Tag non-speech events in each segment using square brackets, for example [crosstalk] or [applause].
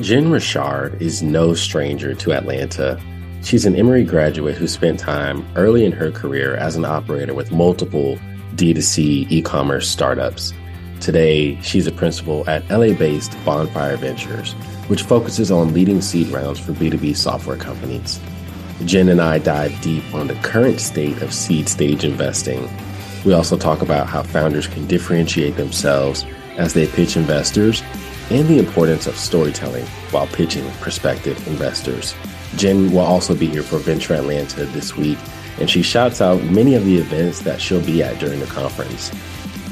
Jen Richard is no stranger to Atlanta. She's an Emory graduate who spent time early in her career as an operator with multiple D2C e commerce startups. Today, she's a principal at LA based Bonfire Ventures, which focuses on leading seed rounds for B2B software companies. Jen and I dive deep on the current state of seed stage investing. We also talk about how founders can differentiate themselves as they pitch investors and the importance of storytelling while pitching prospective investors. Jen will also be here for Venture Atlanta this week, and she shouts out many of the events that she'll be at during the conference.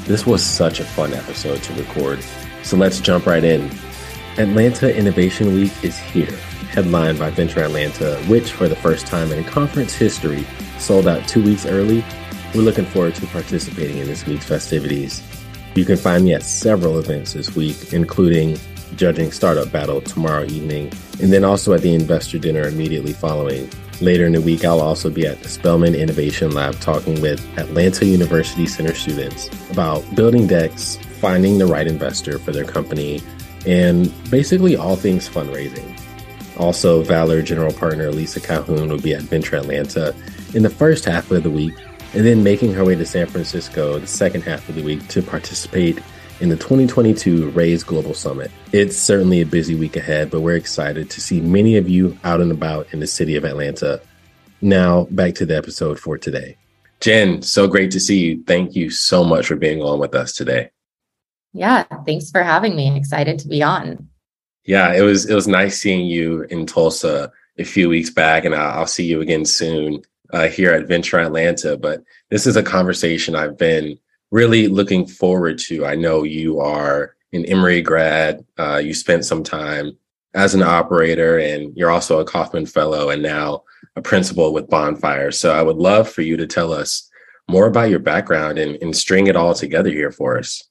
This was such a fun episode to record, so let's jump right in. Atlanta Innovation Week is here, headlined by Venture Atlanta, which, for the first time in conference history, sold out two weeks early. We're looking forward to participating in this week's festivities. You can find me at several events this week, including Judging Startup Battle tomorrow evening, and then also at the investor dinner immediately following. Later in the week, I'll also be at the Spelman Innovation Lab talking with Atlanta University Center students about building decks, finding the right investor for their company, and basically all things fundraising. Also, Valor General Partner Lisa Calhoun will be at Venture Atlanta in the first half of the week and then making her way to San Francisco the second half of the week to participate in the 2022 Raise Global Summit. It's certainly a busy week ahead, but we're excited to see many of you out and about in the city of Atlanta. Now, back to the episode for today. Jen, so great to see you. Thank you so much for being on with us today. Yeah, thanks for having me. Excited to be on. Yeah, it was it was nice seeing you in Tulsa a few weeks back, and I'll, I'll see you again soon uh, here at Venture Atlanta. But this is a conversation I've been really looking forward to. I know you are an Emory grad. Uh, you spent some time as an operator, and you're also a Kauffman Fellow, and now a principal with Bonfire. So I would love for you to tell us more about your background and, and string it all together here for us.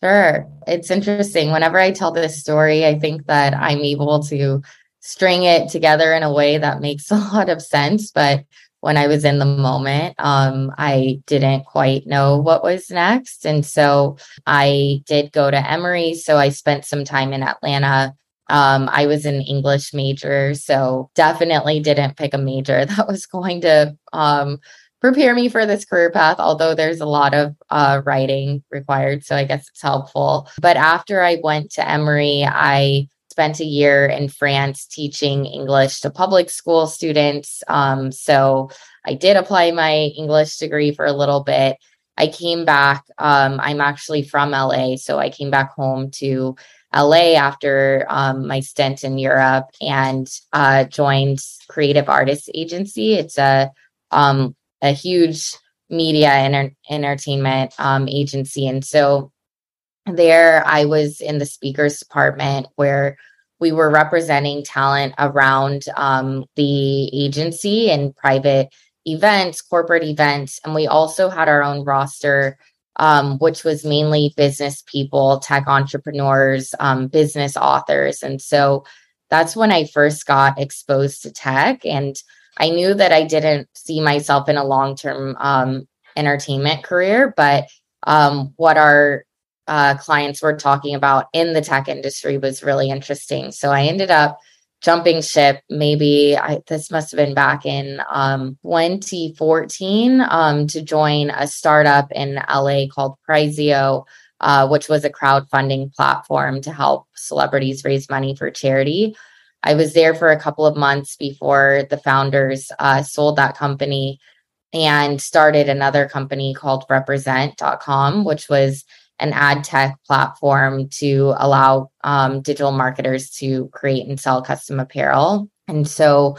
Sure. It's interesting. Whenever I tell this story, I think that I'm able to string it together in a way that makes a [laughs] lot of sense. But when I was in the moment, um, I didn't quite know what was next. And so I did go to Emory. So I spent some time in Atlanta. Um, I was an English major, so definitely didn't pick a major [laughs] that was going to um, prepare me for this career path, although there's a lot of uh, writing required. So I guess it's helpful. But after I went to Emory, I spent a year in France teaching English to public school students. Um, so I did apply my English degree for a little bit. I came back. Um, I'm actually from LA, so I came back home to LA after um, my stint in Europe and uh, joined Creative Artists Agency. It's a um, a huge media and entertainment um, agency, and so there I was in the speakers department where we were representing talent around um, the agency and private events, corporate events. And we also had our own roster, um, which was mainly business people, tech entrepreneurs, um, business authors. And so that's when I first got exposed to tech. And I knew that I didn't see myself in a long term um, entertainment career, but um, what our uh, clients were talking about in the tech industry was really interesting. So I ended up jumping ship. Maybe I, this must have been back in um, 2014 um, to join a startup in LA called Prizeo uh, which was a crowdfunding platform to help celebrities raise money for charity. I was there for a couple of months before the founders uh, sold that company and started another company called represent.com, which was an ad tech platform to allow um, digital marketers to create and sell custom apparel. And so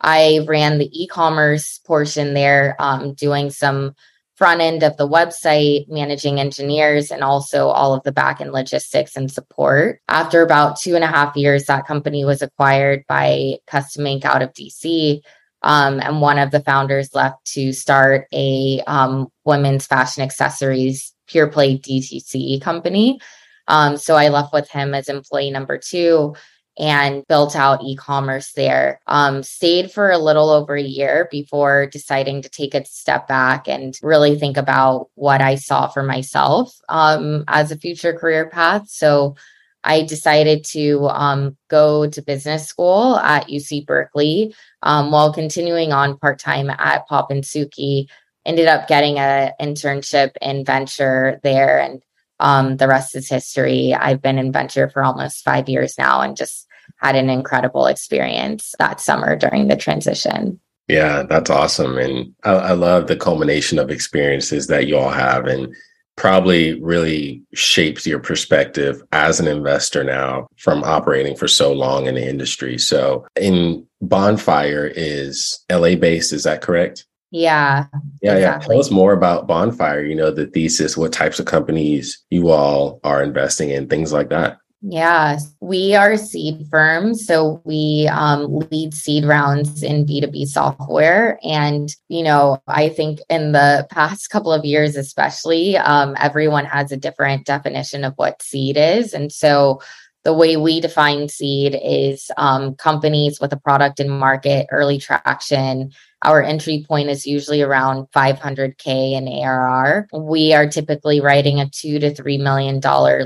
I ran the e commerce portion there, um, doing some front end of the website, managing engineers, and also all of the back end logistics and support. After about two and a half years, that company was acquired by Custom Ink out of DC. Um, and one of the founders left to start a um, women's fashion accessories pure play DTC company. Um, so I left with him as employee number two and built out e-commerce there. Um, stayed for a little over a year before deciding to take a step back and really think about what I saw for myself um, as a future career path. So I decided to um, go to business school at UC Berkeley um, while continuing on part time at Pop and Suki. Ended up getting an internship in venture there, and um, the rest is history. I've been in venture for almost five years now and just had an incredible experience that summer during the transition. Yeah, that's awesome. And I, I love the culmination of experiences that you all have. And probably really shapes your perspective as an investor now from operating for so long in the industry. So, in Bonfire is LA based, is that correct? Yeah. Yeah, exactly. yeah. Tell us more about Bonfire, you know, the thesis, what types of companies you all are investing in, things like that. Yeah, we are seed firms. So we um, lead seed rounds in B2B software. And, you know, I think in the past couple of years, especially, um, everyone has a different definition of what seed is. And so the way we define seed is um, companies with a product in market, early traction, our entry point is usually around 500K in ARR. We are typically writing a two to $3 million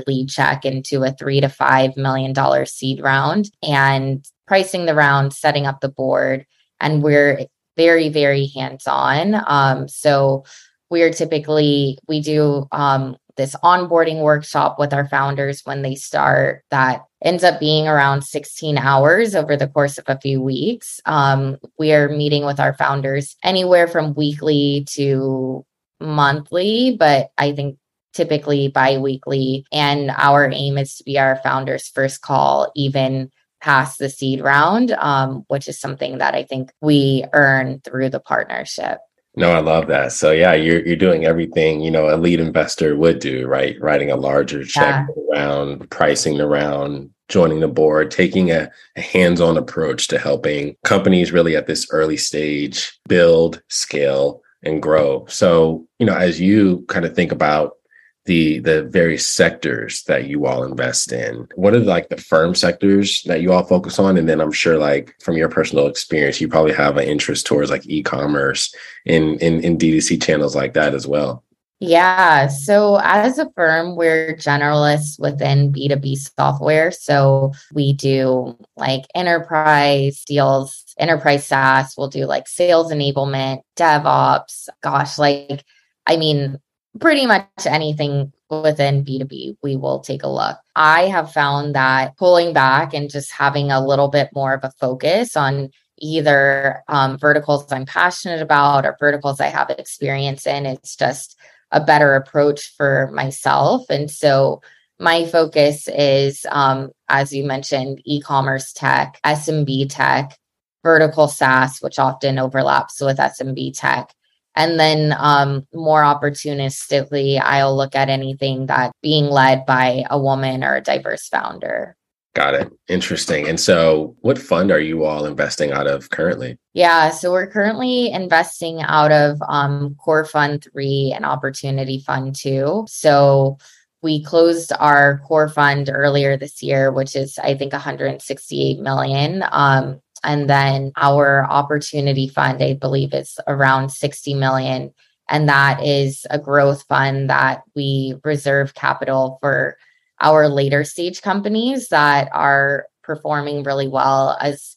lead check into a three to $5 million seed round and pricing the round, setting up the board. And we're very, very hands on. Um, so we are typically, we do um, this onboarding workshop with our founders when they start that ends up being around 16 hours over the course of a few weeks. Um, we are meeting with our founders anywhere from weekly to monthly, but I think typically bi weekly. And our aim is to be our founders' first call, even past the seed round, um, which is something that I think we earn through the partnership. No, I love that. So yeah, you're you're doing everything you know a lead investor would do, right? Writing a larger check yeah. around, pricing around, joining the board, taking a, a hands-on approach to helping companies really at this early stage build, scale, and grow. So, you know, as you kind of think about the the various sectors that you all invest in what are like the firm sectors that you all focus on and then i'm sure like from your personal experience you probably have an interest towards like e-commerce in in, in d2c channels like that as well yeah. So as a firm, we're generalists within B2B software. So we do like enterprise deals, enterprise SaaS, we'll do like sales enablement, DevOps. Gosh, like, I mean, pretty much anything within B2B, we will take a look. I have found that pulling back and just having a little bit more of a focus on either um, verticals I'm passionate about or verticals I have experience in, it's just a better approach for myself. And so my focus is, um, as you mentioned, e commerce tech, SMB tech, vertical SaaS, which often overlaps with SMB tech and then um, more opportunistically, I'll look at anything that being led by a woman or a diverse founder. Got it. Interesting. And so, what fund are you all investing out of currently? Yeah, so we're currently investing out of um, Core Fund 3 and Opportunity Fund 2. So, we closed our core fund earlier this year, which is, I think, 168 million. Um, and then our opportunity fund, I believe, is around 60 million. And that is a growth fund that we reserve capital for our later stage companies that are performing really well, as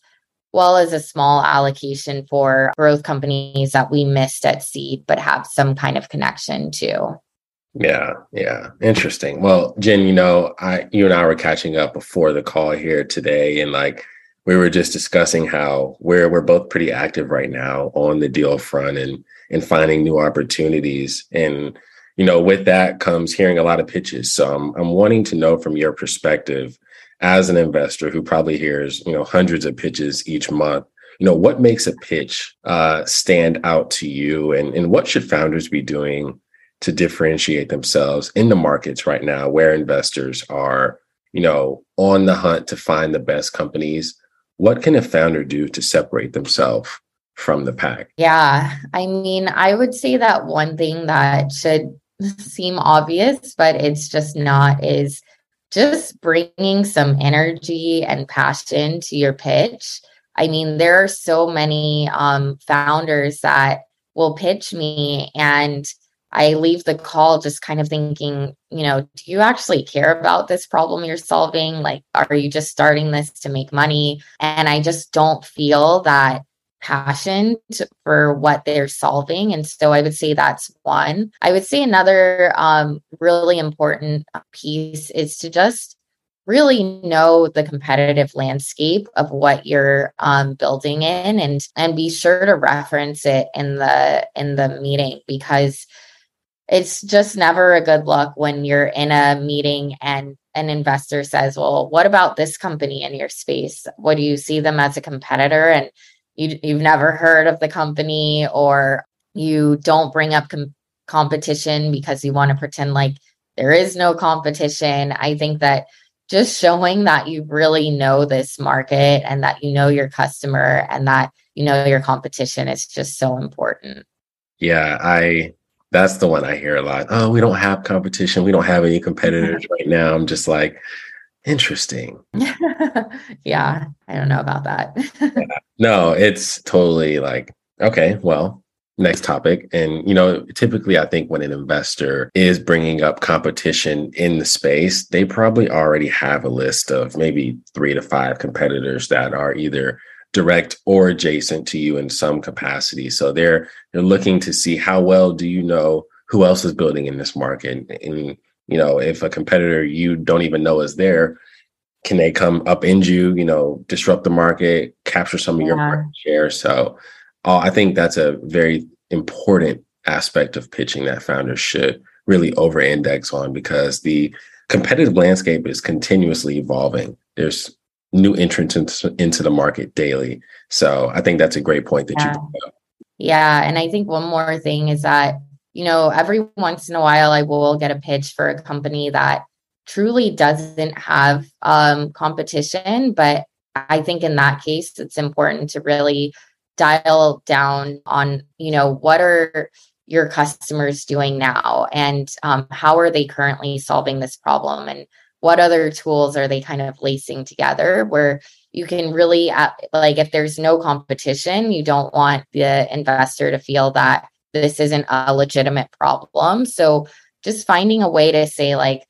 well as a small allocation for growth companies that we missed at seed but have some kind of connection to. Yeah, yeah. Interesting. Well, Jen, you know, I you and I were catching up before the call here today and like we were just discussing how we're we're both pretty active right now on the deal front and and finding new opportunities. And you know with that comes hearing a lot of pitches. So I'm, I'm wanting to know from your perspective as an investor who probably hears you know hundreds of pitches each month you know what makes a pitch uh, stand out to you? And, and what should founders be doing to differentiate themselves in the markets right now where investors are you know on the hunt to find the best companies what can a founder do to separate themselves from the pack? Yeah, I mean, I would say that one thing that should [laughs] seem obvious, but it's just not, is just bringing some energy and passion to your pitch. I mean, there are so many um, founders that will pitch me and I leave the call just kind of thinking, you know, do you actually care about this problem you're solving? Like, are you just starting this to make money? And I just don't feel that passion for what they're solving. And so I would say that's one. I would say another um, really important piece is to just really know the competitive landscape of what you're um, building in and and be sure to reference it in the in the meeting because it's just never a good look when you're in a meeting and an investor says well what about this company in your space? What do you see them as a competitor? And you, you've never heard of the company or you don't bring up com- competition because you want to pretend like there is no competition. I think that just showing that you really know this market and that you know your customer and that you know your competition is just so important. Yeah, I that's the one I hear a lot. Oh, we don't have competition. We don't have any competitors [laughs] right now. I'm just like, interesting. [laughs] yeah, I don't know about that. [laughs] yeah. No, it's totally like, okay, well, next topic. And, you know, typically I think when an investor is bringing up competition in the space, they probably already have a list of maybe three to five competitors that are either direct or adjacent to you in some capacity. So they're they're looking to see how well do you know who else is building in this market and you know if a competitor you don't even know is there can they come up in you you know disrupt the market capture some of yeah. your market share so uh, I think that's a very important aspect of pitching that founders should really over index on because the competitive landscape is continuously evolving. There's new entrants into, into the market daily. So I think that's a great point that yeah. you brought up. Yeah. And I think one more thing is that, you know, every once in a while I will get a pitch for a company that truly doesn't have um, competition. But I think in that case, it's important to really dial down on you know what are your customers doing now and um, how are they currently solving this problem and what other tools are they kind of lacing together where you can really uh, like if there's no competition you don't want the investor to feel that this isn't a legitimate problem so just finding a way to say like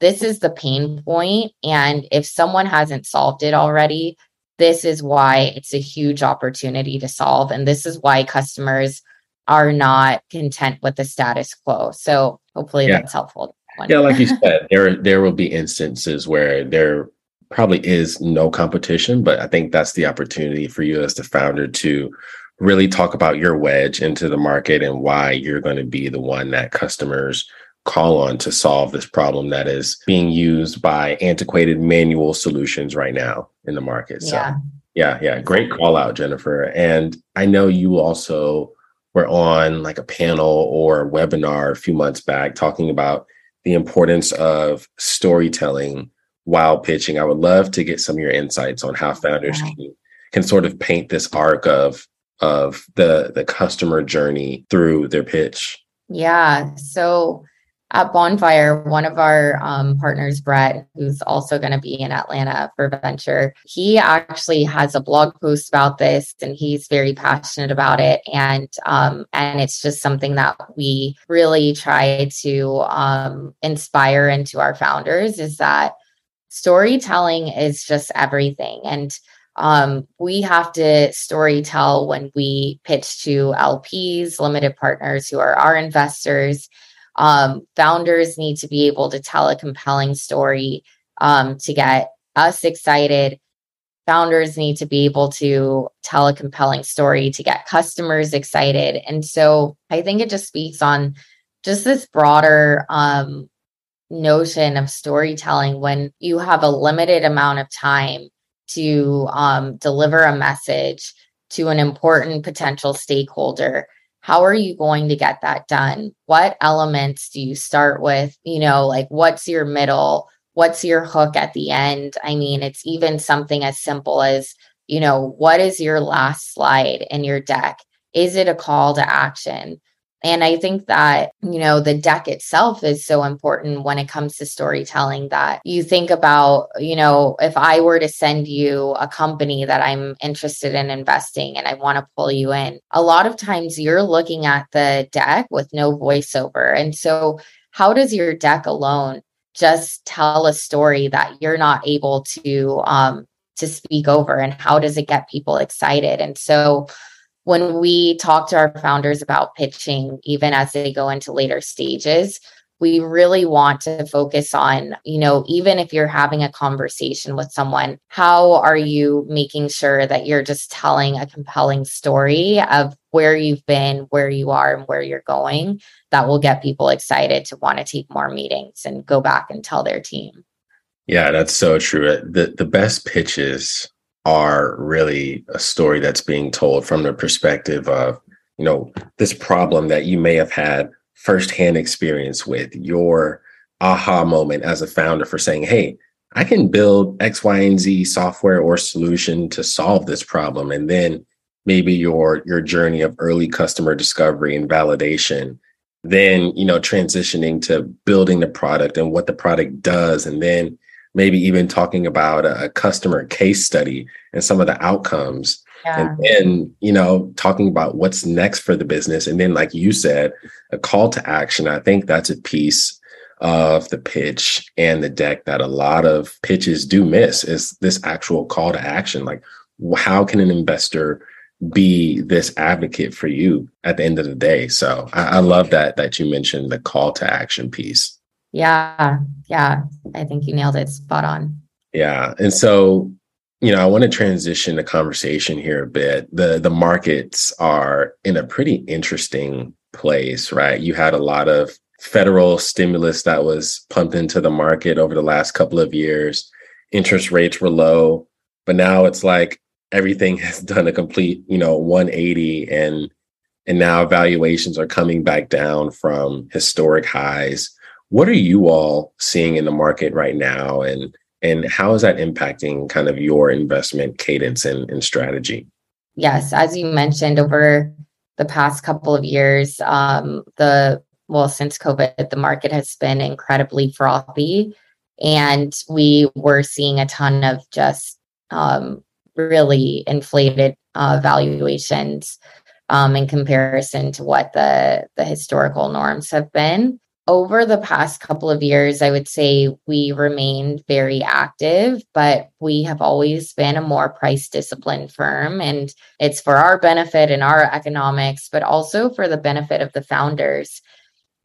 this is the pain point and if someone hasn't solved it already this is why it's a huge opportunity to solve. And this is why customers are not content with the status quo. So hopefully yeah. that's helpful. Yeah, like you [laughs] said, there there will be instances where there probably is no competition, but I think that's the opportunity for you as the founder to really talk about your wedge into the market and why you're going to be the one that customers call on to solve this problem that is being used by antiquated manual solutions right now in the market. So, yeah, yeah, yeah. great call out, Jennifer. And I know you also were on like a panel or a webinar a few months back talking about the importance of storytelling while pitching. I would love to get some of your insights on how founders can, can sort of paint this arc of of the the customer journey through their pitch. Yeah. So at Bonfire, one of our um, partners, Brett, who's also going to be in Atlanta for Venture, he actually has a blog post about this, and he's very passionate about it. And um, and it's just something that we really try to um, inspire into our founders is that storytelling is just everything, and um, we have to story tell when we pitch to LPs, limited partners who are our investors um, founders need to be able to tell a compelling story um, to get us excited. Founders need to be able to tell a compelling story to get customers excited. And so I think it just speaks on just this broader um, notion of storytelling when you have a limited amount of time to um, deliver a message to an important potential stakeholder how are you going to get that done? What elements do you start with? You know, like what's your middle? What's your hook at the end? I mean, it's even something as simple as, you know, what is your last slide in your deck? Is it a call to action? And I think that, you know, the deck itself is so important when it comes to storytelling that you think about, you know, if I were to send you a company that I'm interested in investing and I want to pull you in, a lot of times you're looking at the deck with no voiceover. And so, how does your deck alone just tell a story that you're not able to um, to speak over and how does it get people excited and so when we talk to our founders about pitching even as they go into later stages we really want to focus on, you know, even if you're having a conversation with someone, how are you making sure that you're just telling a compelling story of where you've been, where you are, and where you're going that will get people excited to want to take more meetings and go back and tell their team. Yeah, that's so true. The the best pitches are really a story that's being told from the perspective of, you know, this problem that you may have had firsthand experience with, your aha moment as a founder for saying, hey, I can build X, Y, and Z software or solution to solve this problem. And then maybe your your journey of early customer discovery and validation then you know transitioning to building the product and what the product does and then maybe even talking about a customer case study and some of the outcomes. Yeah. and then you know talking about what's next for the business. And then like you said a call to action. I think that's a piece of the pitch and the deck that a lot of pitches do miss is this actual call to action. Like how can an investor be this advocate for you at the end of the day? So I, I love that that you mentioned the call to action piece yeah yeah i think you nailed it spot on yeah and so you know, I want to transition the conversation here a bit. The the markets are in a pretty interesting place, right? You had a lot of federal stimulus that was pumped into the market over the last couple of years. Interest rates were low, but now it's like everything [laughs] has done a complete, you know, 180 and and now valuations are coming back down from historic highs. What are you all seeing in the market right now and and how is that impacting kind of your investment cadence and, and strategy? Yes, as you mentioned, over the past couple of years, um, the well, since COVID, the market has been incredibly frothy. And we were seeing a ton of just um, really inflated uh, valuations um, in comparison to what the, the historical norms have been over the past couple of years, I would say we remained very active, but we have always been a more price disciplined firm. And it's for our benefit and our economics, but also for the benefit of the founders.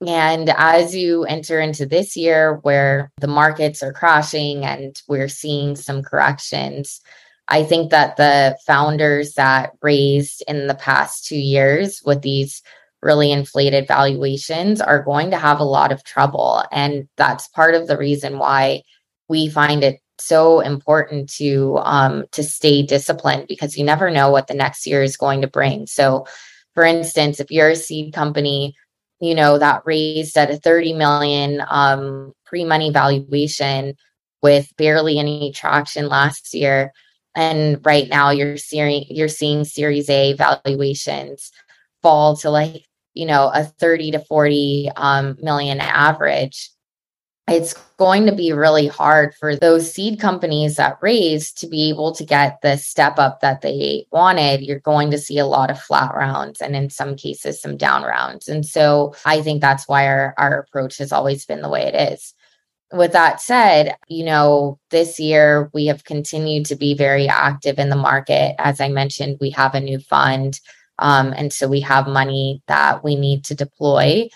And as you enter into this year where the markets are crashing and we're seeing some corrections, I think that the founders that raised in the past two years with these really inflated valuations are going to have a lot of trouble. And that's part of the reason why we find it so important to um, to stay disciplined because you never know what the next year is going to bring. So, for instance, if you're a seed company, you know that raised at a 30 million um, pre-money valuation with barely any traction last year, and right now you're seeing you're seeing Series A valuations fall to like you know a 30 to 40 um, million average it's going to be really hard for those seed companies that raise to be able to get the step up that they wanted. You're going to see a lot of flat rounds and in some cases some down rounds. And so i think that's why our, our approach has always been the way it is. With that said, you know, this year we have continued to be very active in the market. As I mentioned, we have a new fund um, and so we have money that we need to deploy.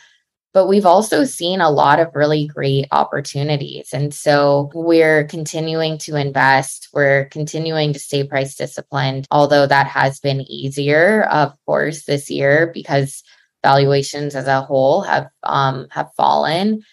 But we've also seen a lot of really great opportunities. And so we're continuing to invest. We're continuing to stay price disciplined, although that has been easier, of course, this year because valuations as a whole have um, have fallen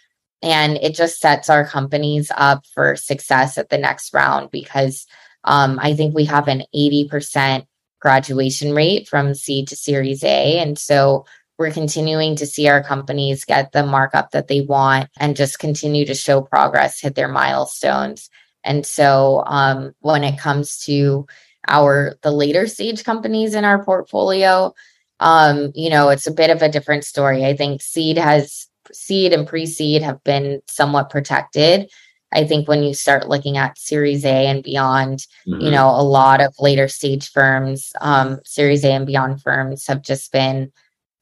and it just sets our companies up for success at the next round because um, i think we have an 80% graduation rate from seed to series A. And so we're continuing to see our companies get the markup that they want and just continue to show progress, hit their milestones. And so um, when it comes to our the later stage companies in our portfolio, um, you know, it's a bit of a different story. I think seed has seed and pre-seed have been somewhat protected. I think when you start looking at Series A and beyond, mm-hmm. you know, a lot of later stage firms, um, Series A and beyond firms have just been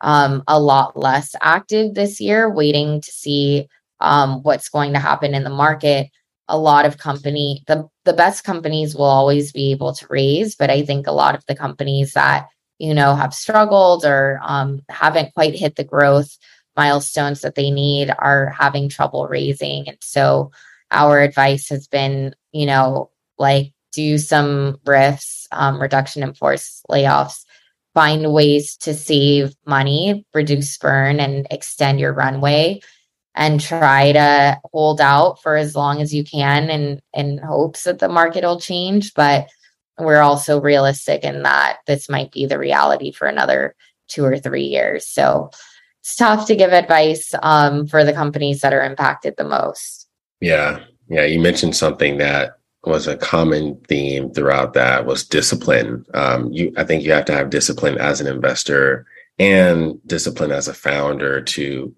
um, a lot less active this year, waiting to see um, what's going to happen in the market. A lot of company, the the best companies will always be able to raise, but I think a lot of the companies that you know have struggled or um, haven't quite hit the growth milestones that they need are having trouble raising, and so our advice has been, you know, like do some RIFs, um, reduction in force layoffs, find ways to save money, reduce burn, and extend your runway and try to hold out for as long as you can and in hopes that the market will change. But we're also realistic in that this might be the reality for another two or three years. So it's tough to give advice um, for the companies that are impacted the most. Yeah. Yeah. You mentioned something that was a common theme throughout that was discipline. Um, you, I think you have to have discipline as an investor and discipline as a founder to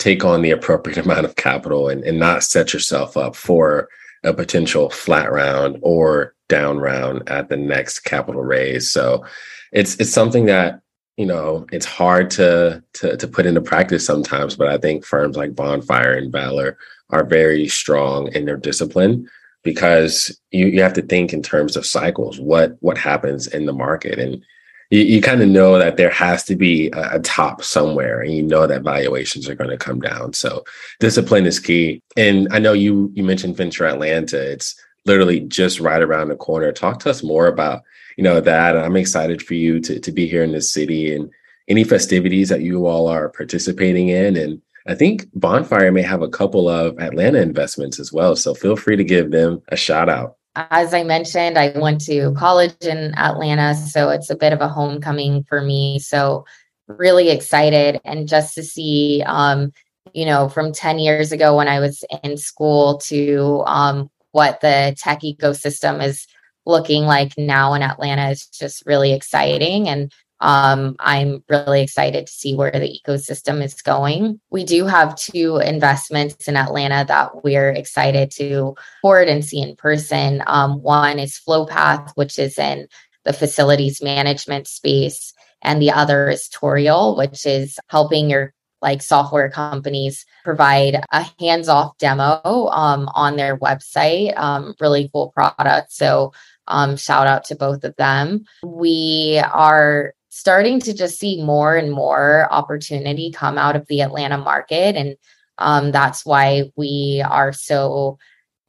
take on the appropriate [laughs] amount of capital and, and not set yourself up for a potential flat round or down round at the next capital raise. So it's it's something that you know it's hard to to to put into practice sometimes, but I think firms like Bonfire and Valor are very strong in their discipline because you, you have to think in terms of cycles what what happens in the market. And you, you kind of know that there has to be a, a, top somewhere and you know that valuations are going to come down. So discipline is key. And i know you you mentioned venture atlanta. It's literally just right around the corner. Talk to us more about you know that. I'm excited for you to, to be here in this city and any festivities that you all are participating in and I think Bonfire may have a couple of Atlanta investments as well. So feel free to give them a shout out. As I mentioned, I went to college in Atlanta. So it's a bit of a homecoming for me. So really excited. And just to see, um, you know, from 10 years ago when I was in school to um, what the tech ecosystem is looking like now in Atlanta is just really exciting. And um, I'm really excited to see where the ecosystem is going. We do have two investments in Atlanta that we're excited to board and see in person. Um, one is Flowpath, which is in the facilities management space, and the other is Tourial, which is helping your like software companies provide a hands-off demo um, on their website. Um, really cool product. So um, shout out to both of them. We are starting to just see more and more opportunity come out of the Atlanta market. And um, that's why we are so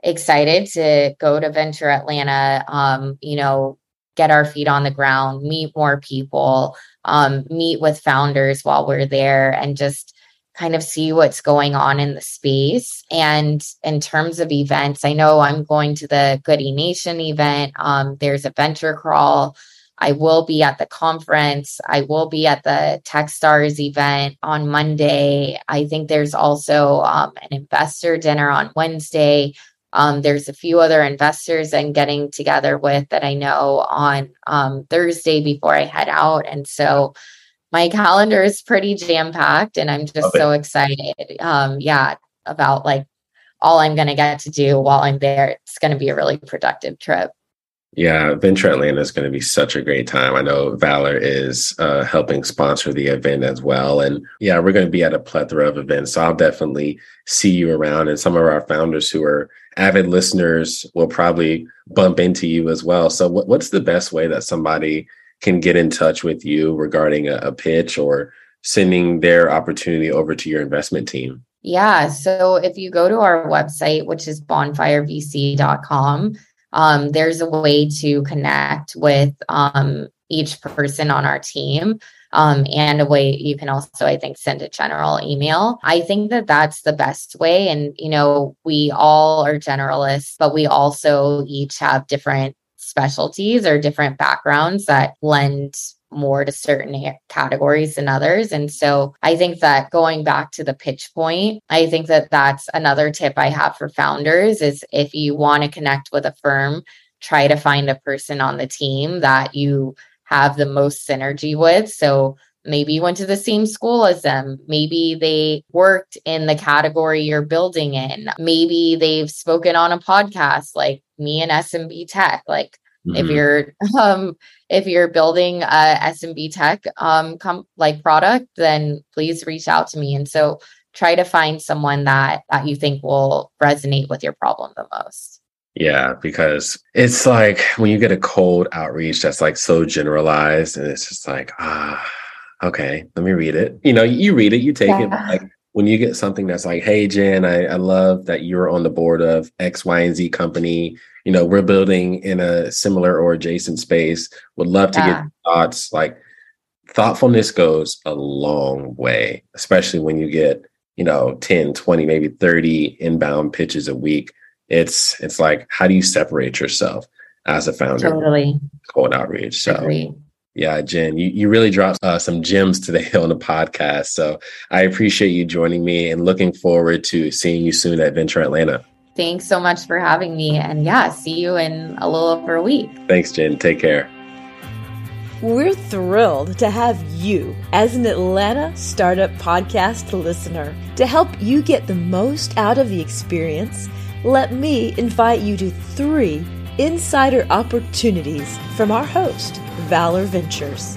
excited to go to Venture Atlanta, um, you know, get our feet on the ground, meet more people, um, meet with founders while we're there, and just kind of see what's going on in the space. And in terms of events, I know I'm going to the Goodie Nation event. Um, there's a venture crawl I will be at the conference. I will be at the Techstars event on Monday. I think there's also um, an investor dinner on Wednesday. Um, there's a few other investors I'm getting together with that I know on um, Thursday before I head out. And so my calendar is pretty jam packed and I'm just so excited. Um, yeah, about like all I'm going to get to do while I'm there. It's going to be a really productive trip. Yeah, Venture Atlanta is going to be such a great time. I know Valor is uh, helping sponsor the event as well. And yeah, we're going to be at a plethora of events. So I'll definitely see you around. And some of our founders who are avid listeners will probably bump into you as well. So, what, what's the best way that somebody can get in touch with you regarding a, a pitch or sending their opportunity over to your investment team? Yeah. So if you go to our website, which is bonfirevc.com, um, there's a way to connect with um, each person on our team. Um, and a way you can also, I think, send a general email. I think that that's the best way. And, you know, we all are generalists, but we also each have different specialties or different backgrounds that lend more to certain categories than others. And so I think that going back to the pitch point, I think that that's another tip I have for founders is if you want to connect with a firm, try to find a person on the team that you have the most synergy with. So maybe you went to the same school as them. Maybe they worked in the category you're building in. Maybe they've spoken on a podcast like me and SMB Tech. Like mm-hmm. if you're [laughs] um if you're building a SMB Tech um com- like product, then please reach out to me. And so try to find someone that that you think will resonate with your problem the most. Yeah, because it's like when you get a cold outreach that's like so generalized and it's just like, ah, okay, let me read it. You know, you read it, you take yeah. it. Like when you get something that's like, hey, Jen, I, I love that you're on the board of X, Y, and Z company. You know, we're building in a similar or adjacent space. Would love to yeah. get thoughts. Like thoughtfulness goes a long way, especially when you get, you know, 10, 20, maybe 30 inbound pitches a week. It's it's like, how do you separate yourself as a founder? Totally. Cold outreach. So Agreed. Yeah, Jen, you, you really dropped uh, some gems today [laughs] on the podcast. So I appreciate you joining me and looking forward to seeing you soon at Venture Atlanta. Thanks so much for having me. And yeah, see you in a little over a week. Thanks, Jen. Take care. We're thrilled to have you as an Atlanta Startup Podcast listener. To help you get the most out of the experience, let me invite you to three insider opportunities from our host, Valor Ventures.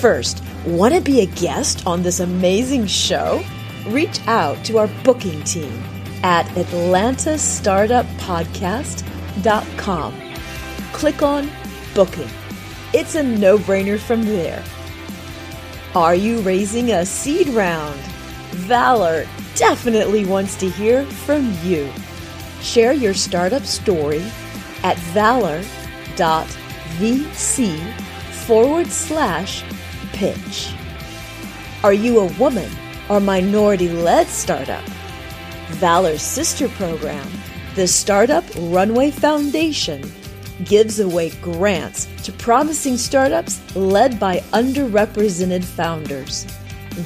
First, want to be a guest on this amazing show? Reach out to our booking team at atlantastartuppodcast.com. Click on Booking. It's a no brainer from there. Are you raising a seed round? Valor definitely wants to hear from you. Share your startup story at valor.vc forward slash pitch. Are you a woman or minority led startup? Valor's sister program, the Startup Runway Foundation, gives away grants to promising startups led by underrepresented founders.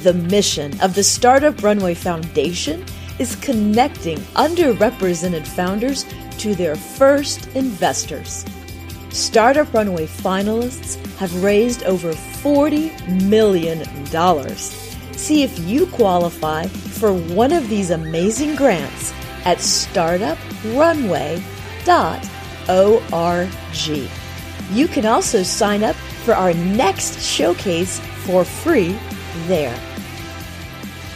The mission of the Startup Runway Foundation is connecting underrepresented founders to their first investors. Startup Runway finalists have raised over $40 million. See if you qualify for one of these amazing grants at startuprunway.org. You can also sign up for our next showcase for free there.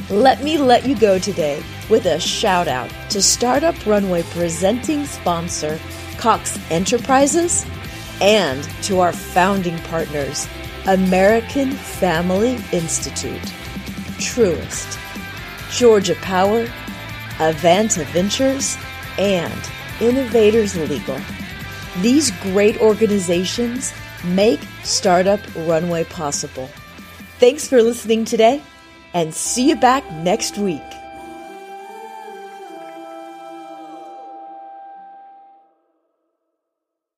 Let me let you go today with a shout out to Startup Runway presenting sponsor Cox Enterprises and to our founding partners, American Family Institute, Truist, Georgia Power, Avanta Ventures, and Innovators Legal. These great organizations make Startup Runway possible. Thanks for listening today, and see you back next week.